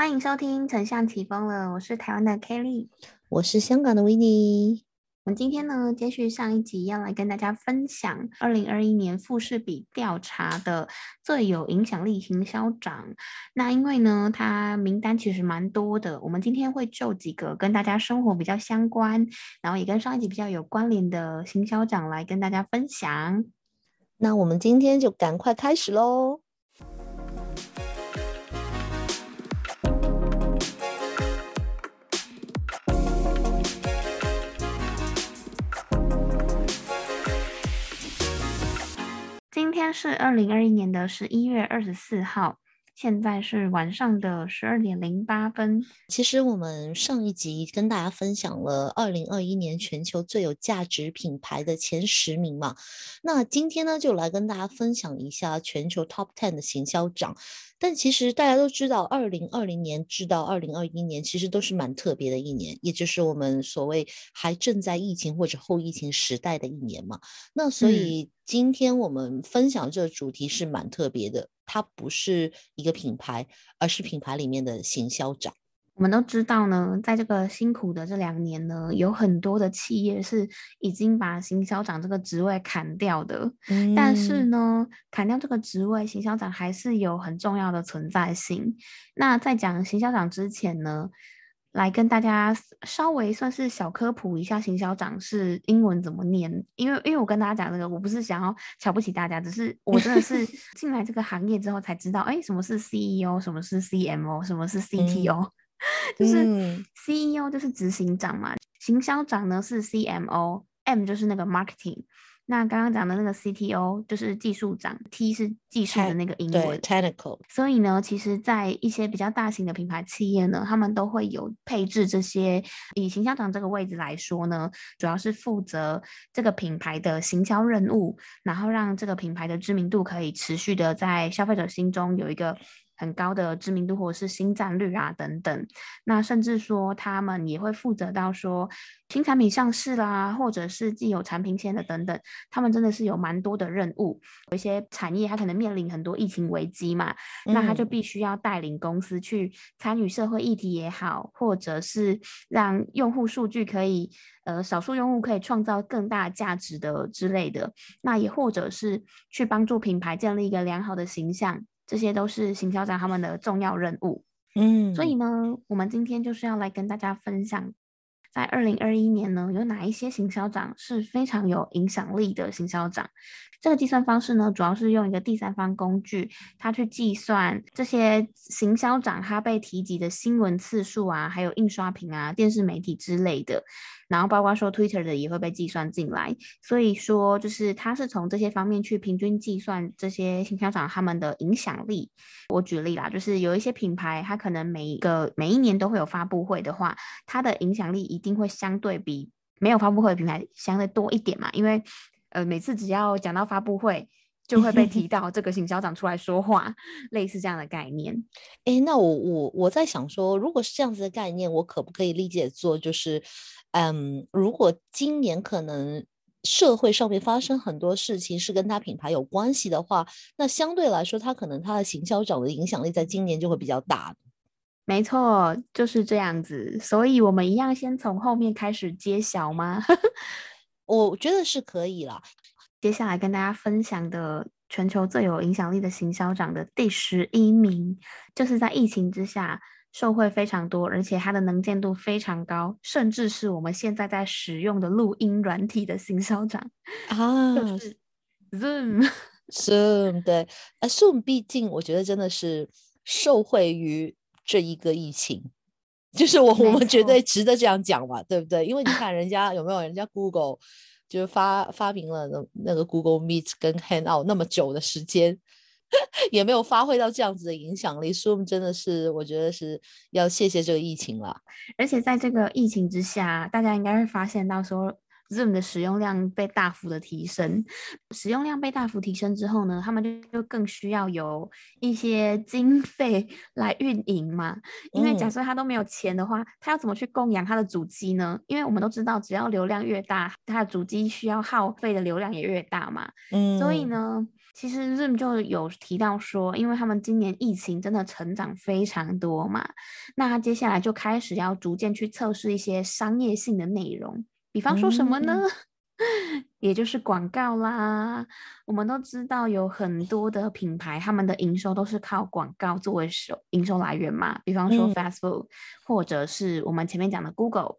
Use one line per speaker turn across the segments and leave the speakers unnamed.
欢迎收听《丞相起风了》，我是台湾的 Kelly，
我是香港的维尼。
我们今天呢，接续上一集，要来跟大家分享二零二一年富士比调查的最有影响力行销长。那因为呢，它名单其实蛮多的，我们今天会就几个跟大家生活比较相关，然后也跟上一集比较有关联的行销长来跟大家分享。
那我们今天就赶快开始喽。
今天是二零二一年的十一月二十四号，现在是晚上的十二点零八分。
其实我们上一集跟大家分享了二零二一年全球最有价值品牌的前十名嘛，那今天呢就来跟大家分享一下全球 Top Ten 的行销长。但其实大家都知道，二零二零年至到二零二一年其实都是蛮特别的一年，也就是我们所谓还正在疫情或者后疫情时代的一年嘛。那所以今天我们分享这个主题是蛮特别的，它不是一个品牌，而是品牌里面的行销长。
我们都知道呢，在这个辛苦的这两年呢，有很多的企业是已经把行销长这个职位砍掉的。嗯，但是呢，砍掉这个职位，行销长还是有很重要的存在性。那在讲行销长之前呢，来跟大家稍微算是小科普一下，行销长是英文怎么念？因为因为我跟大家讲这个，我不是想要瞧不起大家，只是我真的是 进来这个行业之后才知道，哎，什么是 CEO，什么是 CMO，什么是 CTO。就是 CEO 就是执行长嘛，行销长呢是 CMO，M 就是那个 marketing。那刚刚讲的那个 CTO 就是技术长，T 是技术的那个英文
technical。
所以呢，其实，在一些比较大型的品牌企业呢，他们都会有配置这些。以行销长这个位置来说呢，主要是负责这个品牌的行销任务，然后让这个品牌的知名度可以持续的在消费者心中有一个。很高的知名度或者是新战率啊等等，那甚至说他们也会负责到说新产品上市啦，或者是既有产品线的等等，他们真的是有蛮多的任务。有一些产业它可能面临很多疫情危机嘛，那他就必须要带领公司去参与社会议题也好，或者是让用户数据可以呃少数用户可以创造更大价值的之类的，那也或者是去帮助品牌建立一个良好的形象。这些都是行销长他们的重要任务，嗯，所以呢，我们今天就是要来跟大家分享，在二零二一年呢，有哪一些行销长是非常有影响力的行销长。这个计算方式呢，主要是用一个第三方工具，它去计算这些行销长他被提及的新闻次数啊，还有印刷品啊、电视媒体之类的，然后包括说 Twitter 的也会被计算进来。所以说，就是它是从这些方面去平均计算这些行销长他们的影响力。我举例啦，就是有一些品牌，它可能每一个每一年都会有发布会的话，它的影响力一定会相对比没有发布会的品牌相对多一点嘛，因为。呃，每次只要讲到发布会，就会被 提到这个行销长出来说话，类似这样的概念。
哎，那我我我在想说，如果是这样子的概念，我可不可以理解做就是，嗯，如果今年可能社会上面发生很多事情是跟他品牌有关系的话，那相对来说，他可能他的行销长的影响力在今年就会比较大。
没错，就是这样子。所以我们一样先从后面开始揭晓吗？
我觉得是可以了。
接下来跟大家分享的全球最有影响力的行销长的第十一名，就是在疫情之下受惠非常多，而且它的能见度非常高，甚至是我们现在在使用的录音软体的行销长啊，就是 Zoom。
Zoom 对，啊 Zoom 毕竟我觉得真的是受惠于这一个疫情。就是我，我们绝对值得这样讲嘛，对不对？因为你看人家有没有人家 Google 就是发发明了那那个 Google Meet 跟 Hangout 那么久的时间，也没有发挥到这样子的影响力，所以真的是我觉得是要谢谢这个疫情了。
而且在这个疫情之下，大家应该会发现到说。Zoom 的使用量被大幅的提升，使用量被大幅提升之后呢，他们就就更需要有一些经费来运营嘛。因为假设他都没有钱的话，他要怎么去供养他的主机呢？因为我们都知道，只要流量越大，他的主机需要耗费的流量也越大嘛。嗯，所以呢。其实 Zoom 就有提到说，因为他们今年疫情真的成长非常多嘛，那接下来就开始要逐渐去测试一些商业性的内容，比方说什么呢？也就是广告啦。我们都知道有很多的品牌，他们的营收都是靠广告作为收营收来源嘛，比方说 Facebook，或者是我们前面讲的 Google，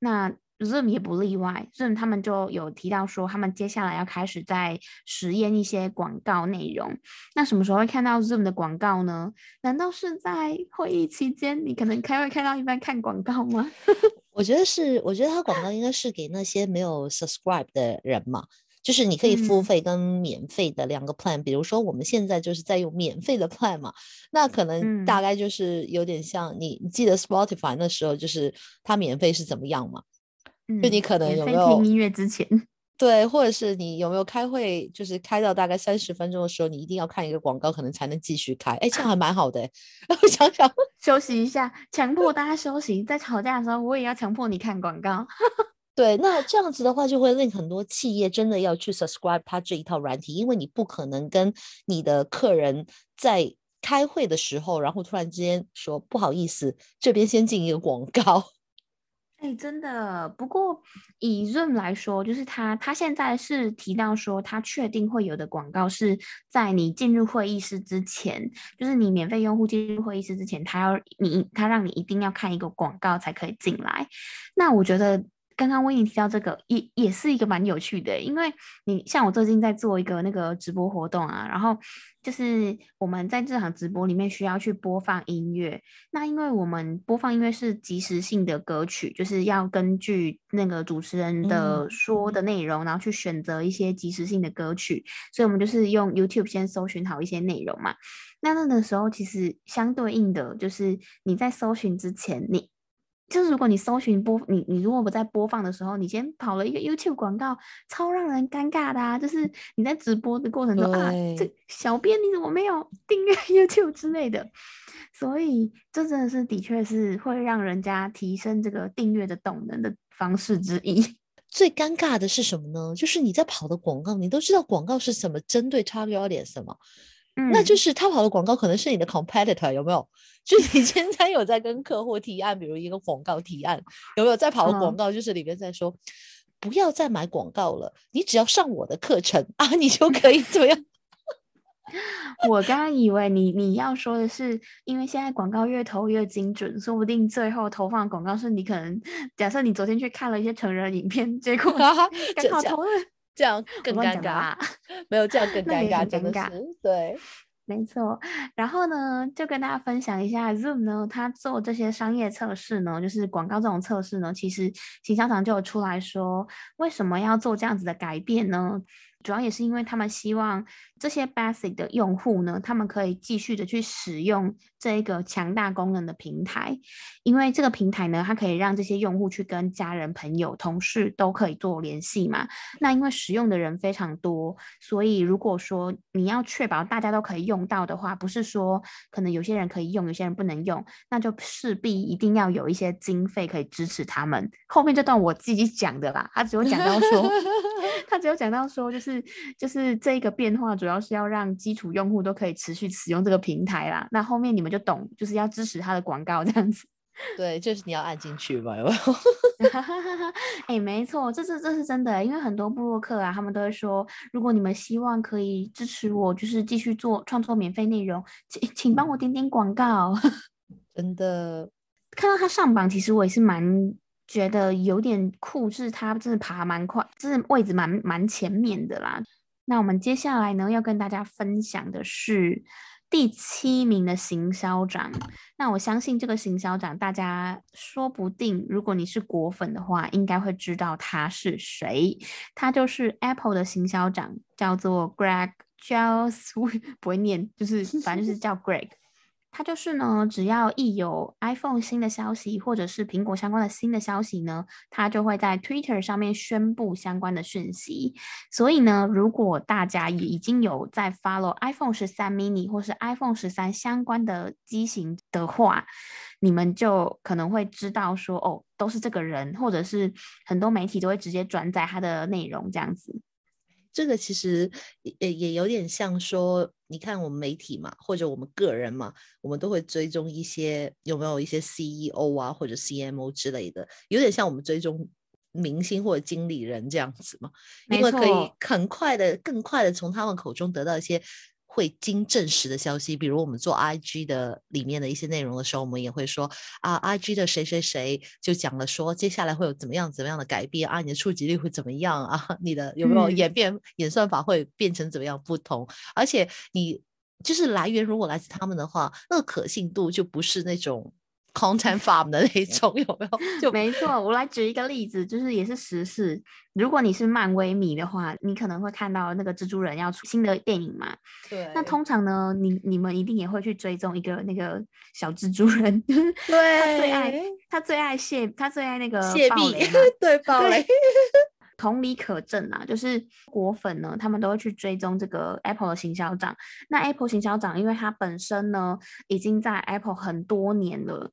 那。Zoom 也不例外，Zoom 他们就有提到说，他们接下来要开始在实验一些广告内容。那什么时候会看到 Zoom 的广告呢？难道是在会议期间，你可能开会开到一半看广告吗？
我觉得是，我觉得它广告应该是给那些没有 subscribe 的人嘛，就是你可以付费跟免费的两个 plan。比如说我们现在就是在用免费的 plan 嘛，那可能大概就是有点像你记得 Spotify 那时候就是它免费是怎么样嘛？就你可能有没有
听音乐之前，
对，或者是你有没有开会，就是开到大概三十分钟的时候，你一定要看一个广告，可能才能继续开。哎，这样还蛮好的。然后想想
休息一下，强迫大家休息，在吵架的时候，我也要强迫你看广告。
对，那这样子的话，就会令很多企业真的要去 subscribe 它这一套软体，因为你不可能跟你的客人在开会的时候，然后突然之间说不好意思，这边先进一个广告。
哎，真的。不过以 Zoom 来说，就是他他现在是提到说，他确定会有的广告是在你进入会议室之前，就是你免费用户进入会议室之前，他要你他让你一定要看一个广告才可以进来。那我觉得。刚刚威尼提到这个也也是一个蛮有趣的，因为你像我最近在做一个那个直播活动啊，然后就是我们在这场直播里面需要去播放音乐，那因为我们播放音乐是即时性的歌曲，就是要根据那个主持人的说的内容，然后去选择一些即时性的歌曲，所以我们就是用 YouTube 先搜寻好一些内容嘛。那那个时候其实相对应的就是你在搜寻之前，你。就是如果你搜寻播你你如果不在播放的时候，你先跑了一个 YouTube 广告，超让人尴尬的啊！就是你在直播的过程中啊，这小编你怎么没有 订阅 YouTube 之类的？所以这真的是的确是会让人家提升这个订阅的动能的方式之一。
最尴尬的是什么呢？就是你在跑的广告，你都知道广告是什么，针对 target audience 什么。那就是他跑的广告可能是你的 competitor 有没有？就你 现在有在跟客户提案，比如一个广告提案，有没有在跑的广告？就是里面在说不要再买广告了，你只要上我的课程 啊，你就可以怎么样？
我刚刚以为你你要说的是，因为现在广告越投越精准，说不定最后投放广告是你可能假设你昨天去看了一些成人影片，结果刚好投了。
这样更尴尬，没有这样更 尴尬，真的是对，
没错。然后呢，就跟大家分享一下，Zoom 呢，它做这些商业测试呢，就是广告这种测试呢，其实行销长就有出来说，为什么要做这样子的改变呢？主要也是因为他们希望这些 basic 的用户呢，他们可以继续的去使用这一个强大功能的平台，因为这个平台呢，它可以让这些用户去跟家人、朋友、同事都可以做联系嘛。那因为使用的人非常多，所以如果说你要确保大家都可以用到的话，不是说可能有些人可以用，有些人不能用，那就势必一定要有一些经费可以支持他们。后面这段我自己讲的啦，他只有讲到说，他只有讲到说就是。就是这个变化，主要是要让基础用户都可以持续使用这个平台啦。那后面你们就懂，就是要支持他的广告这样子。
对，就是你要按进去嘛，有
哎，没错，这是这是真的，因为很多布洛克啊，他们都会说，如果你们希望可以支持我，就是继续做创作免费内容，请请帮我点点广告。
真的，
看到他上榜，其实我也是蛮。觉得有点酷，是他真的爬蛮快，真的位置蛮蛮前面的啦。那我们接下来呢，要跟大家分享的是第七名的行销长。那我相信这个行销长，大家说不定如果你是果粉的话，应该会知道他是谁。他就是 Apple 的行销长，叫做 Greg j o s 不会念，就是反正就是叫 Greg。它就是呢，只要一有 iPhone 新的消息，或者是苹果相关的新的消息呢，它就会在 Twitter 上面宣布相关的讯息。所以呢，如果大家也已经有在 follow iPhone 十三 mini 或是 iPhone 十三相关的机型的话，你们就可能会知道说，哦，都是这个人，或者是很多媒体都会直接转载他的内容这样子。
这个其实也也有点像说，你看我们媒体嘛，或者我们个人嘛，我们都会追踪一些有没有一些 CEO 啊或者 CMO 之类的，有点像我们追踪明星或者经理人这样子嘛，因为可以很快的、更快的从他们口中得到一些。会经证实的消息，比如我们做 IG 的里面的一些内容的时候，我们也会说啊，IG 的谁谁谁就讲了说，接下来会有怎么样怎么样的改变啊，你的触及率会怎么样啊，你的有没有演变演算法会变成怎么样不同，而且你就是来源如果来自他们的话，那个可信度就不是那种。Content farm 的那种有没有？就
没错，我来举一个例子，就是也是时事。如果你是漫威迷的话，你可能会看到那个蜘蛛人要出新的电影嘛。
对。
那通常呢，你你们一定也会去追踪一个那个小蜘蛛人。
对。
他最爱他最爱谢他最爱那个
谢
碧。
对，暴雷。
同理可证啊，就是果粉呢，他们都会去追踪这个 Apple 的行销长。那 Apple 行销长，因为他本身呢已经在 Apple 很多年了，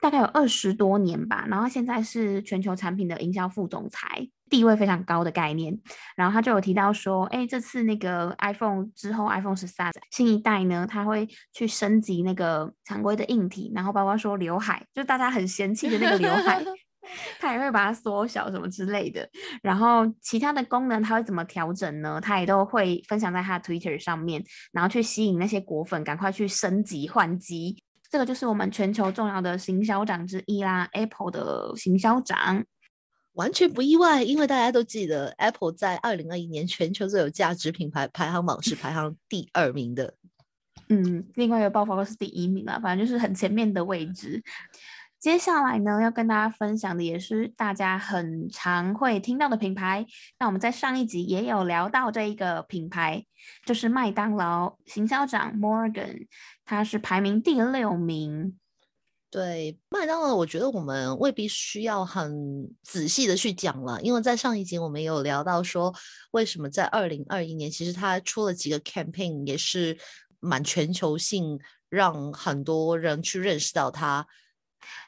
大概有二十多年吧。然后现在是全球产品的营销副总裁，地位非常高的概念。然后他就有提到说，哎，这次那个 iPhone 之后 iPhone 十三新一代呢，他会去升级那个常规的硬体，然后包括说刘海，就大家很嫌弃的那个刘海。他也会把它缩小什么之类的，然后其他的功能它会怎么调整呢？它也都会分享在它的 Twitter 上面，然后去吸引那些果粉赶快去升级换机。这个就是我们全球重要的行销长之一啦，Apple 的行销长，
完全不意外，因为大家都记得 Apple 在二零二一年全球最有价值品牌排行榜是排行第二名的。
嗯，另外一个爆发是第一名啦，反正就是很前面的位置。接下来呢，要跟大家分享的也是大家很常会听到的品牌。那我们在上一集也有聊到这一个品牌，就是麦当劳行销长 Morgan，他是排名第六名。
对麦当劳，我觉得我们未必需要很仔细的去讲了，因为在上一集我们有聊到说，为什么在二零二一年，其实他出了几个 campaign，也是蛮全球性，让很多人去认识到他。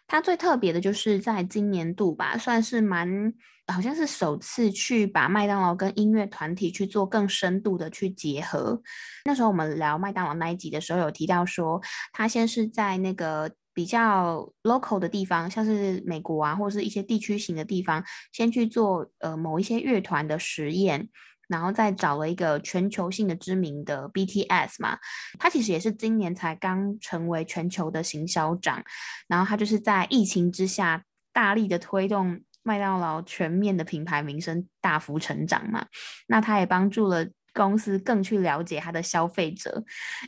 它最特别的就是在今年度吧，算是蛮好像是首次去把麦当劳跟音乐团体去做更深度的去结合。那时候我们聊麦当劳那一集的时候，有提到说，他先是在那个比较 local 的地方，像是美国啊，或者是一些地区型的地方，先去做呃某一些乐团的实验。然后再找了一个全球性的知名的 BTS 嘛，他其实也是今年才刚成为全球的行销长，然后他就是在疫情之下大力的推动麦当劳全面的品牌名声大幅成长嘛，那他也帮助了公司更去了解他的消费者，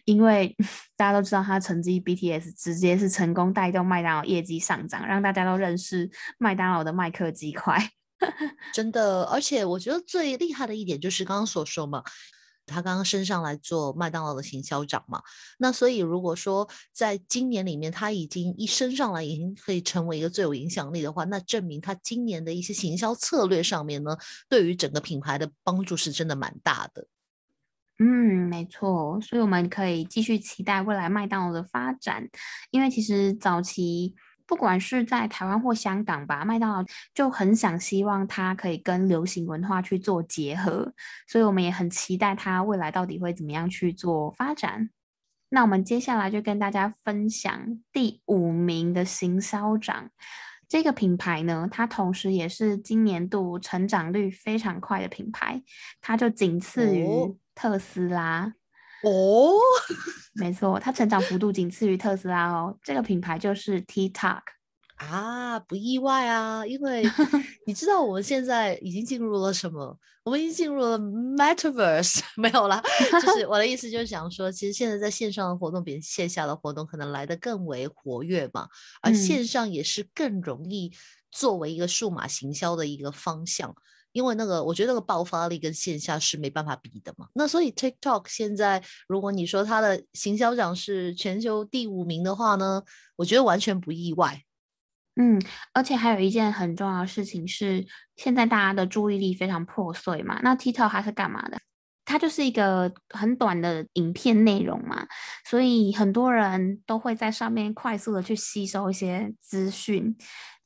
因为 大家都知道他成绩 BTS 直接是成功带动麦当劳业绩上涨，让大家都认识麦当劳的麦克鸡块。
真的，而且我觉得最厉害的一点就是刚刚所说嘛，他刚刚升上来做麦当劳的行销长嘛，那所以如果说在今年里面他已经一升上来，已经可以成为一个最有影响力的话，那证明他今年的一些行销策略上面呢，对于整个品牌的帮助是真的蛮大的。
嗯，没错，所以我们可以继续期待未来麦当劳的发展，因为其实早期。不管是在台湾或香港吧，麦当劳就很想希望它可以跟流行文化去做结合，所以我们也很期待它未来到底会怎么样去做发展。那我们接下来就跟大家分享第五名的行销长，这个品牌呢，它同时也是今年度成长率非常快的品牌，它就仅次于特斯拉。
哦，
没错，它成长幅度仅次于特斯拉哦。这个品牌就是 TikTok
啊，不意外啊，因为 你知道我们现在已经进入了什么？我们已经进入了 Metaverse，没有啦，就是我的意思就是想说，其实现在在线上的活动比线下的活动可能来的更为活跃嘛，而线上也是更容易作为一个数码行销的一个方向。因为那个，我觉得那个爆发力跟线下是没办法比的嘛。那所以 TikTok 现在，如果你说它的行销长是全球第五名的话呢，我觉得完全不意外。
嗯，而且还有一件很重要的事情是，现在大家的注意力非常破碎嘛。那 TikTok 它是干嘛的？它就是一个很短的影片内容嘛，所以很多人都会在上面快速的去吸收一些资讯。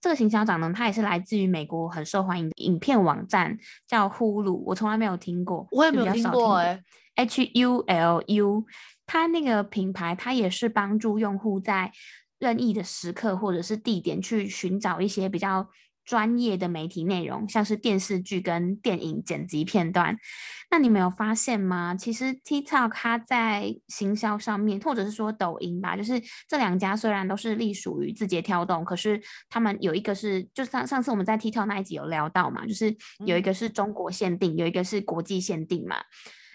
这个行销长呢，它也是来自于美国很受欢迎的影片网站，叫 Hulu，我从来没有听过，
我也没有听过哎
，H U L U，它那个品牌，它也是帮助用户在任意的时刻或者是地点去寻找一些比较。专业的媒体内容，像是电视剧跟电影剪辑片段，那你没有发现吗？其实 TikTok 它在行销上面，或者是说抖音吧，就是这两家虽然都是隶属于字节跳动，可是他们有一个是，就上上次我们在 TikTok 那一集有聊到嘛，就是有一个是中国限定，有一个是国际限定嘛。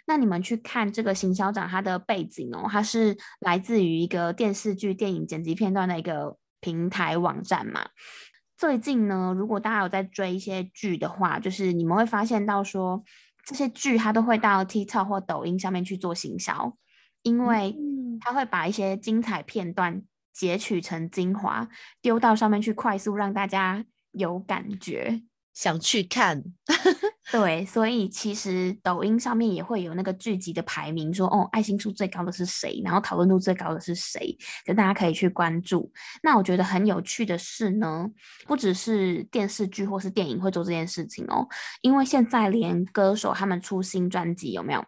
那你们去看这个行销长他的背景哦，他是来自于一个电视剧、电影剪辑片段的一个平台网站嘛。最近呢，如果大家有在追一些剧的话，就是你们会发现到说，这些剧它都会到 TikTok 或抖音上面去做行销，因为它会把一些精彩片段截取成精华，丢到上面去，快速让大家有感觉。
想去看，
对，所以其实抖音上面也会有那个剧集的排名，说哦，爱心数最高的是谁，然后讨论度最高的是谁，就大家可以去关注。那我觉得很有趣的是呢，不只是电视剧或是电影会做这件事情哦，因为现在连歌手他们出新专辑有没有？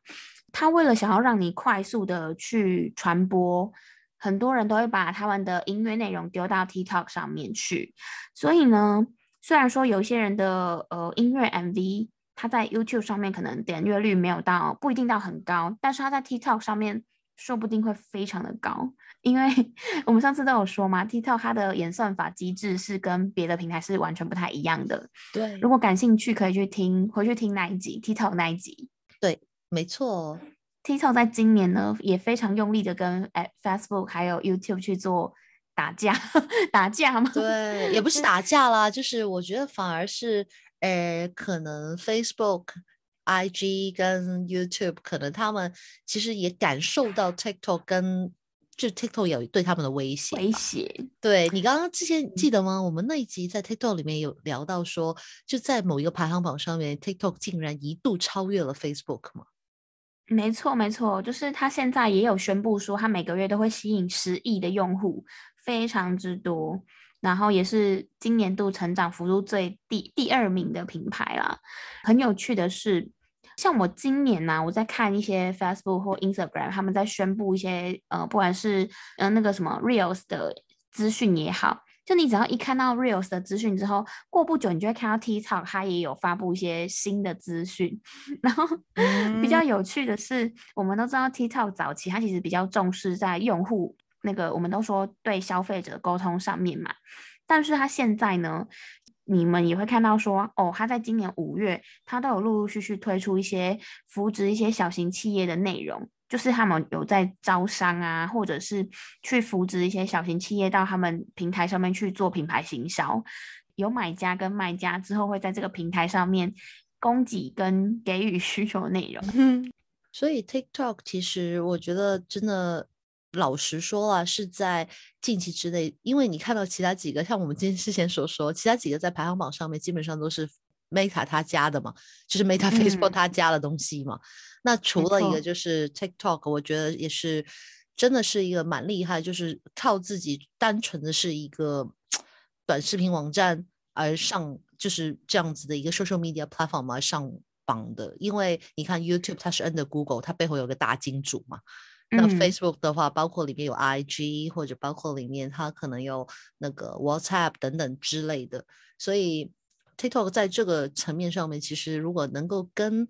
他为了想要让你快速的去传播，很多人都会把他们的音乐内容丢到 TikTok 上面去，所以呢。虽然说有一些人的呃音乐 MV，他在 YouTube 上面可能点阅率没有到，不一定到很高，但是他在 TikTok 上面说不定会非常的高，因为我们上次都有说嘛，TikTok 它的演算法机制是跟别的平台是完全不太一样的。
对，
如果感兴趣可以去听，回去听那一集 TikTok 那一集。
对，没错
，TikTok 在今年呢也非常用力的跟 Facebook 还有 YouTube 去做。打架，打架吗？
对，也不是打架啦，就是我觉得反而是，诶，可能 Facebook、IG 跟 YouTube，可能他们其实也感受到 TikTok 跟就 TikTok 有对他们的威胁。
威胁。
对你刚刚之前记得吗？我们那一集在 TikTok 里面有聊到说，就在某一个排行榜上面，TikTok 竟然一度超越了 Facebook 吗？
没错，没错，就是他现在也有宣布说，他每个月都会吸引十亿的用户。非常之多，然后也是今年度成长幅度最第第二名的品牌啦。很有趣的是，像我今年呢，我在看一些 Facebook 或 Instagram，他们在宣布一些呃，不管是呃那个什么 Reels 的资讯也好，就你只要一看到 Reels 的资讯之后，过不久你就会看到 TikTok 它也有发布一些新的资讯。然后比较有趣的是，我们都知道 TikTok 早期它其实比较重视在用户。那个我们都说对消费者沟通上面嘛，但是他现在呢，你们也会看到说，哦，他在今年五月，他都有陆陆续续推出一些扶植一些小型企业的内容，就是他们有在招商啊，或者是去扶植一些小型企业到他们平台上面去做品牌行销，有买家跟卖家之后会在这个平台上面供给跟给予需求内容。
所以 TikTok 其实我觉得真的。老实说啊，是在近期之内，因为你看到其他几个，像我们今天之前所说，其他几个在排行榜上面基本上都是 Meta 他加的嘛，就是 Meta Facebook 他加的东西嘛。那除了一个就是 TikTok，我觉得也是真的是一个蛮厉害，就是靠自己单纯的是一个短视频网站而上，就是这样子的一个 social media platform 而上榜的。因为你看 YouTube 它是 under Google，它背后有个大金主嘛。那 Facebook 的话，包括里面有 IG，或者包括里面它可能有那个 WhatsApp 等等之类的，所以 TikTok 在这个层面上面，其实如果能够跟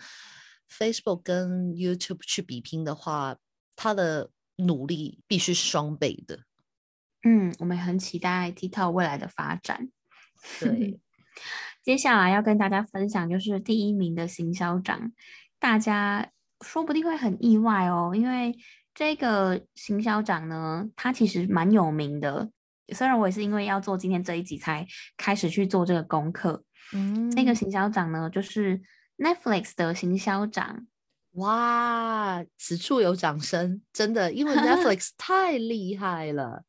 Facebook 跟 YouTube 去比拼的话，它的努力必须是双倍的。
嗯，我们很期待 TikTok 未来的发展。
对，
接下来要跟大家分享就是第一名的行销长，大家说不定会很意外哦，因为。这个行销长呢，他其实蛮有名的。虽然我也是因为要做今天这一集才开始去做这个功课。嗯，那个行销长呢，就是 Netflix 的行销长。
哇，此处有掌声！真的，因为 Netflix 太厉害了。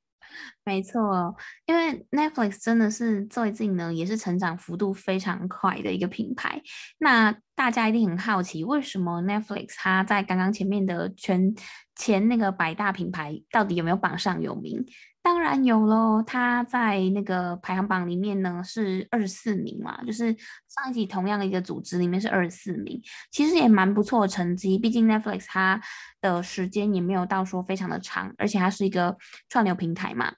没错，因为 Netflix 真的是最近呢，也是成长幅度非常快的一个品牌。那大家一定很好奇，为什么 Netflix 它在刚刚前面的全前那个百大品牌到底有没有榜上有名？当然有喽，它在那个排行榜里面呢是二十四名嘛，就是上一集同样的一个组织里面是二十四名，其实也蛮不错的成绩。毕竟 Netflix 它的时间也没有到说非常的长，而且它是一个串流平台嘛，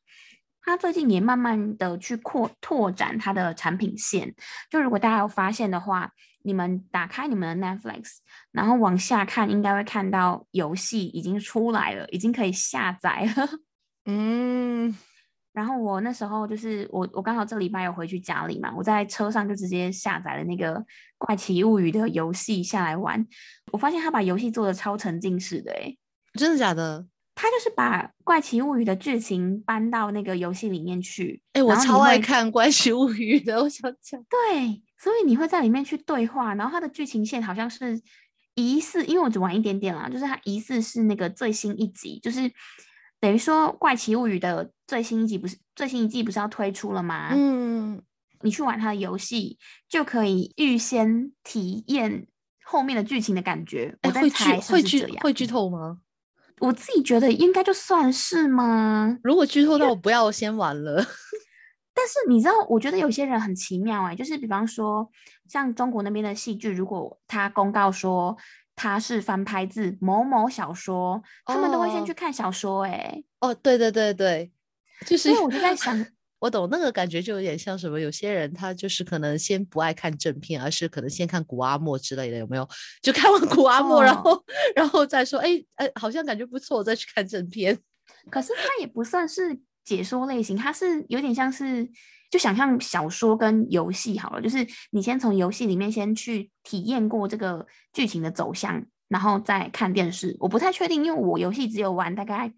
它最近也慢慢的去扩拓展它的产品线。就如果大家有发现的话，你们打开你们的 Netflix，然后往下看，应该会看到游戏已经出来了，已经可以下载了。
嗯，
然后我那时候就是我我刚好这礼拜有回去家里嘛，我在车上就直接下载了那个《怪奇物语》的游戏下来玩。我发现他把游戏做的超沉浸式的，诶
真的假的？
他就是把《怪奇物语》的剧情搬到那个游戏里面去。
哎，我超爱看《怪奇物语》的，我想讲。
对，所以你会在里面去对话，然后它的剧情线好像是疑似，因为我只玩一点点啦，就是它疑似是那个最新一集，就是。等于说《怪奇物语》的最新一集不是最新一季不是要推出了吗？
嗯，
你去玩它的游戏就可以预先体验后面的剧情的感觉。我在猜
会
剧
会剧透吗？
我自己觉得应该就算是吗？
如果剧透，那我不要先玩了。
但是你知道，我觉得有些人很奇妙哎，就是比方说像中国那边的戏剧，如果他公告说。他是翻拍自某某小说，他们都会先去看小说。哎，
哦，对对对对，就是
我就在想，
我懂那个感觉，就有点像什么？有些人他就是可能先不爱看正片，而是可能先看古阿莫之类的，有没有？就看完古阿莫，然后然后再说，哎哎，好像感觉不错，再去看正片。
可是他也不算是解说类型，它是有点像是。就想象小说跟游戏好了，就是你先从游戏里面先去体验过这个剧情的走向，然后再看电视。我不太确定，因为我游戏只有玩大概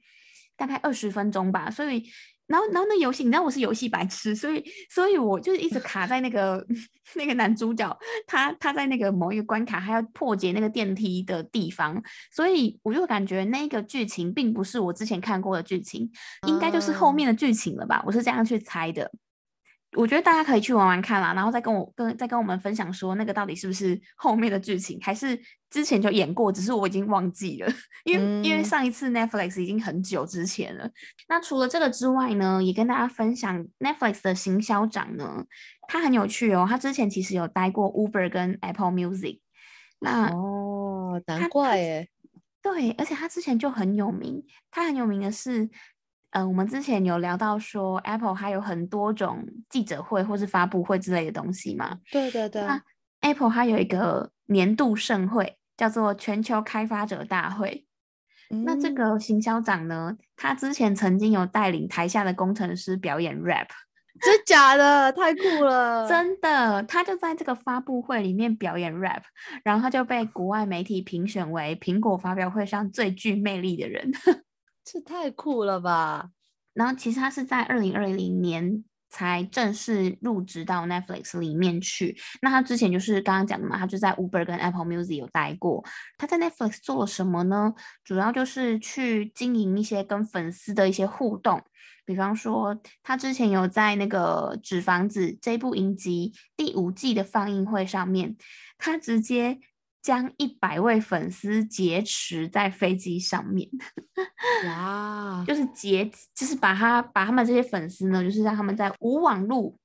大概二十分钟吧，所以然后然后那游戏，你知道我是游戏白痴，所以所以我就是一直 卡在那个 那个男主角他他在那个某一个关卡还要破解那个电梯的地方，所以我就感觉那个剧情并不是我之前看过的剧情，应该就是后面的剧情了吧？我是这样去猜的。我觉得大家可以去玩玩看啦，然后再跟我跟再跟我们分享说那个到底是不是 后面的剧情，还是之前就演过，只是我已经忘记了，因为因为上一次 Netflix 已经很久之前了。那除了这个之外呢，也跟大家分享 Netflix 的行销长呢，他很有趣哦，他之前其实有待过 Uber 跟 Apple Music。那
哦，难怪耶。
对，而且他之前就很有名，他很有名的是。嗯，我们之前有聊到说，Apple 还有很多种记者会或是发布会之类的东西嘛？
对对对。
那 Apple 它有一个年度盛会，叫做全球开发者大会。那这个行销长呢，他之前曾经有带领台下的工程师表演 rap，
真假的？太酷了！
真的，他就在这个发布会里面表演 rap，然后他就被国外媒体评选为苹果发表会上最具魅力的人。
这太酷了吧！
然后其实他是在二零二零年才正式入职到 Netflix 里面去。那他之前就是刚刚讲的嘛，他就在 Uber 跟 Apple Music 有待过。他在 Netflix 做了什么呢？主要就是去经营一些跟粉丝的一些互动。比方说，他之前有在那个《纸房子》这部影集第五季的放映会上面，他直接。将一百位粉丝劫持在飞机上面，
哇！
就是劫，就是把他把他们这些粉丝呢，就是让他们在无网路、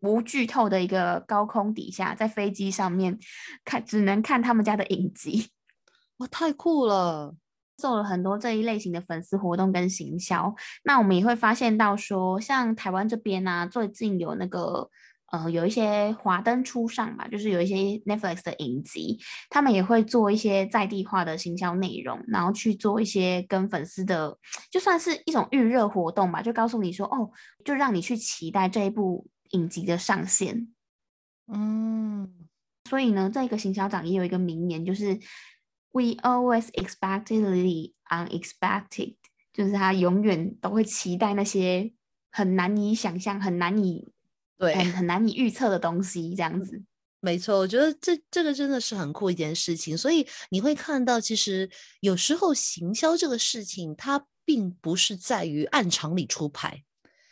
无剧透的一个高空底下，在飞机上面看，只能看他们家的影集。
哇，太酷了！
做了很多这一类型的粉丝活动跟行销。那我们也会发现到说，像台湾这边呢，最近有那个。呃，有一些华灯初上吧，就是有一些 Netflix 的影集，他们也会做一些在地化的行销内容，然后去做一些跟粉丝的，就算是一种预热活动吧，就告诉你说，哦，就让你去期待这一部影集的上线。
嗯，
所以呢，这个行销长也有一个名言，就是 We always expected the unexpected，就是他永远都会期待那些很难以想象、很难以。
对，
很很难以预测的东西，这样子，
没错，我觉得这这个真的是很酷一件事情。所以你会看到，其实有时候行销这个事情，它并不是在于按常理出牌，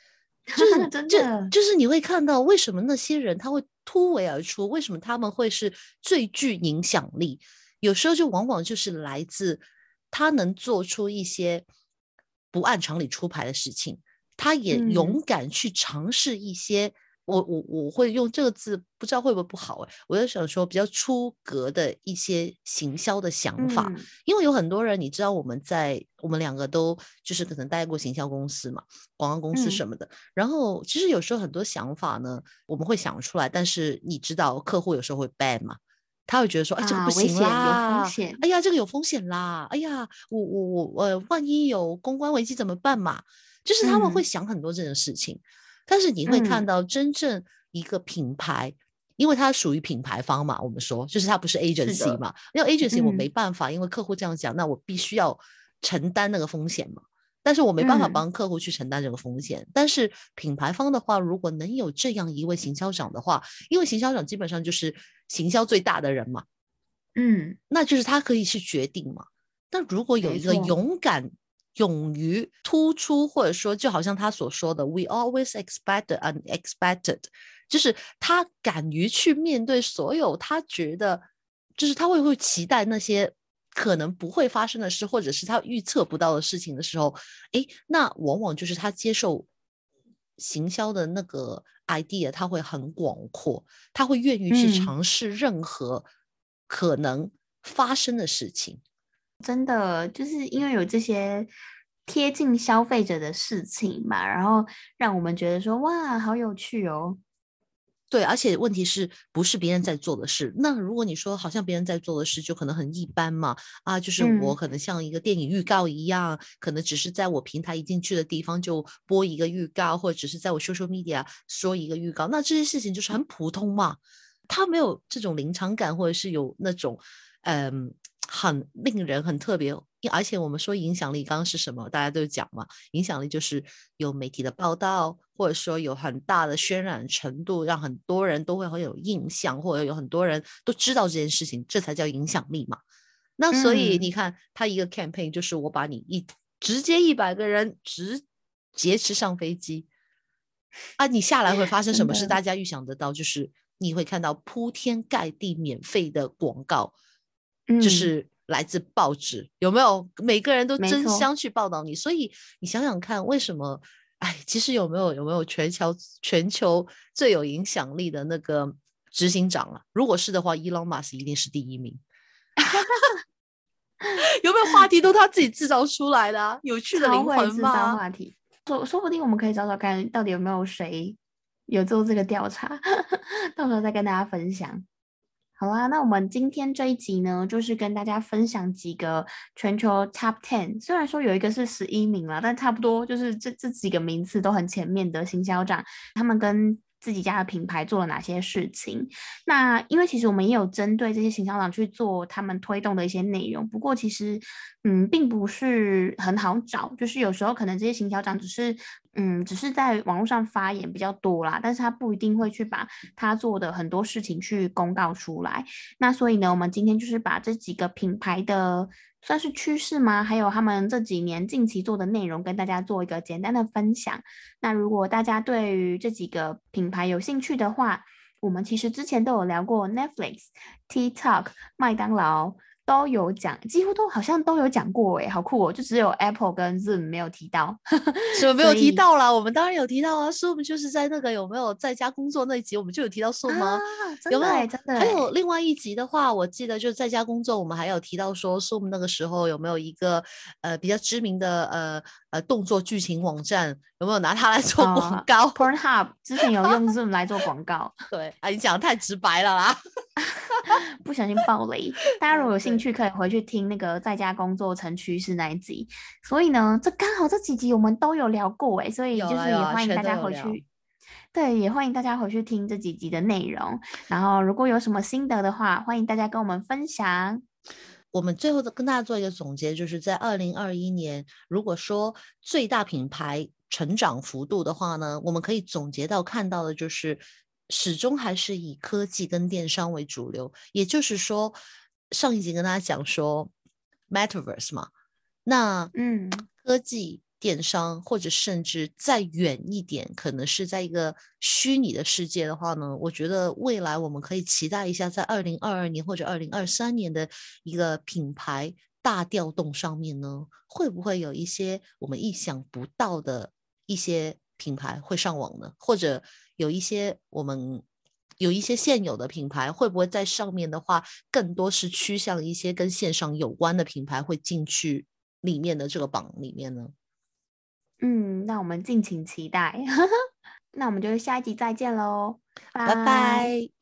就是
真
就
的
就是你会看到为什么那些人他会突围而出，为什么他们会是最具影响力？有时候就往往就是来自他能做出一些不按常理出牌的事情，他也
嗯
勇敢去尝试一些。我我我会用这个字，不知道会不会不好哎、我就想说比较出格的一些行销的想法，
嗯。
因为有很多人，你知道我们在我们两个都就是可能待过行销公司嘛，广告公司
嗯。
什么的。然后其实有时候很多想法呢，我们会想出来，但是你知道客户有时候会 ban 嘛，他会觉得说，哎，这个
啊
不行
危险有风，险。
哎呀，这个有风险啦，哎呀，我我我呃，万一有公关危机怎么办嘛？就是他们会
嗯。
想很多这种事情，但是你会看
嗯
到真正一个品牌。因为它属于品牌方嘛，我们说就是它不是 agency 嘛，因为 agency 我没
嗯
办法，因为客户这样讲，那我必须要承担那个风险嘛。但是我没办法
嗯
帮客户去承担这个风险。但是品牌方的话，如果能有这样一位行销长的话，因为行销长基本上就是行销最大的人嘛，
嗯
那就是他可以去决定嘛。那如果有一个勇敢、勇于突出，或者说就好像他所说的，“We always expect the unexpected”，就是他敢于去面对所有他觉得，就是他会会期待那些可能不会发生的事，或者是他预测不到的事情的时候，诶，那往往就是他接受行销的那个 idea，他会很广阔，他会愿意去
嗯
尝试任何可能发生的事情。
真的就是因为有这些贴近消费者的事情嘛，然后让我们觉得说哇，好有趣哦。
对，而且问题是不是别人在做的事？那如果你说好像别人在做的事，就可能很一般嘛，啊，就是我
嗯
可能像一个电影预告一样，可能只是在我平台一进去的地方就播一个预告，或者只是在我 social media 说一个预告，那这些事情就是很普通嘛，它没有这种临场感，或者是有那种嗯。很令人很特别，而且我们说影响力，刚刚是什么？大家都讲嘛，影响力就是有媒体的报道，或者说有很大的渲染程度，让很多人都会很有印象，或者有很多人都知道这件事情，这才叫影响力嘛。那所以
嗯
你看，他一个 campaign 就是我把你一直接一百个人直劫持上飞机啊，你下来会发生什么事？大家预想得到，就是你会看到铺天盖地免费的广告。就
嗯
是来自报纸，有没有？每个人都争相去报道你，所以你想想看，为什么？哎，其实有没有有没有全球全球最有影响力的那个执行长啊？如果是的话伊隆马斯一定是第一名。有没有话题都他自己制造出来的、啊？有趣的灵魂
会制造
吗？
话题，说说不定我们可以找找看，到底有没有谁有做这个调查，到时候再跟大家分享。好啦，那我们今天这一集呢，就是跟大家分享几个全球 Top Ten，虽然说有一个是十一名啦，但差不多就是这这几个名次都很前面的行销长，他们跟自己家的品牌做了哪些事情。那因为其实我们也有针对这些行销长去做他们推动的一些内容，不过其实嗯，并不是很好找，就是有时候可能这些行销长只是嗯，只是在网络上发言比较多啦，但是他不一定会去把他做的很多事情去公告出来。那所以呢，我们今天就是把这几个品牌的算是趋势吗？还有他们这几年近期做的内容，跟大家做一个简单的分享。那如果大家对于这几个品牌有兴趣的话，我们其实之前都有聊过 Netflix、TikTok、麦当劳。都有讲，几乎都好像都有讲过，哎，好酷哦！就只有 Apple 跟 Zoom 没有提到，
什么没有提到啦？我们当然有提到啊，Zoom 就是在那个有没有在家工作那一集，我们就有提到 Zoom 吗？
啊，真
有没有
的欸真的
还有
欸
另外一集的话，我记得就是在家工作，我们还有提到说，Zoom 那个时候有没有一个呃比较知名的呃呃动作剧情网站，有没有拿它来做广
呃
告
？Pornhub 之前有用 Zoom 来做广告，
对，啊，你讲的太直白了啦。
不小心爆雷。大家如果有兴趣，可以回去听那个在家工作成趋势那一集。所以呢，这刚好这几集我们都有聊过诶，所以就是也欢迎大家回去。对，也欢迎大家回去听这几集的内容。然后，如果有什么心得的话，欢迎大家跟我们分享。
我们最后的跟大家做一个总结，就是在二零二一年，如果说最大品牌成长幅度的话呢，我们可以总结到看到的就是始终还是以科技跟电商为主流。也就是说，上一集跟大家讲说 Metaverse 嘛，那
嗯
科技电商，或者甚至再远一点，可能是在一个虚拟的世界的话呢，我觉得未来我们可以期待一下，在二零二二年或者二零二三年的一个品牌大调动上面呢，会不会有一些我们意想不到的一些品牌会上网呢？或者有一些我们有一些现有的品牌，会不会在上面的话，更多是趋向一些跟线上有关的品牌会进去里面的这个榜里面呢？
嗯，那我们敬请期待。那我们就下一集再见喽，
拜拜。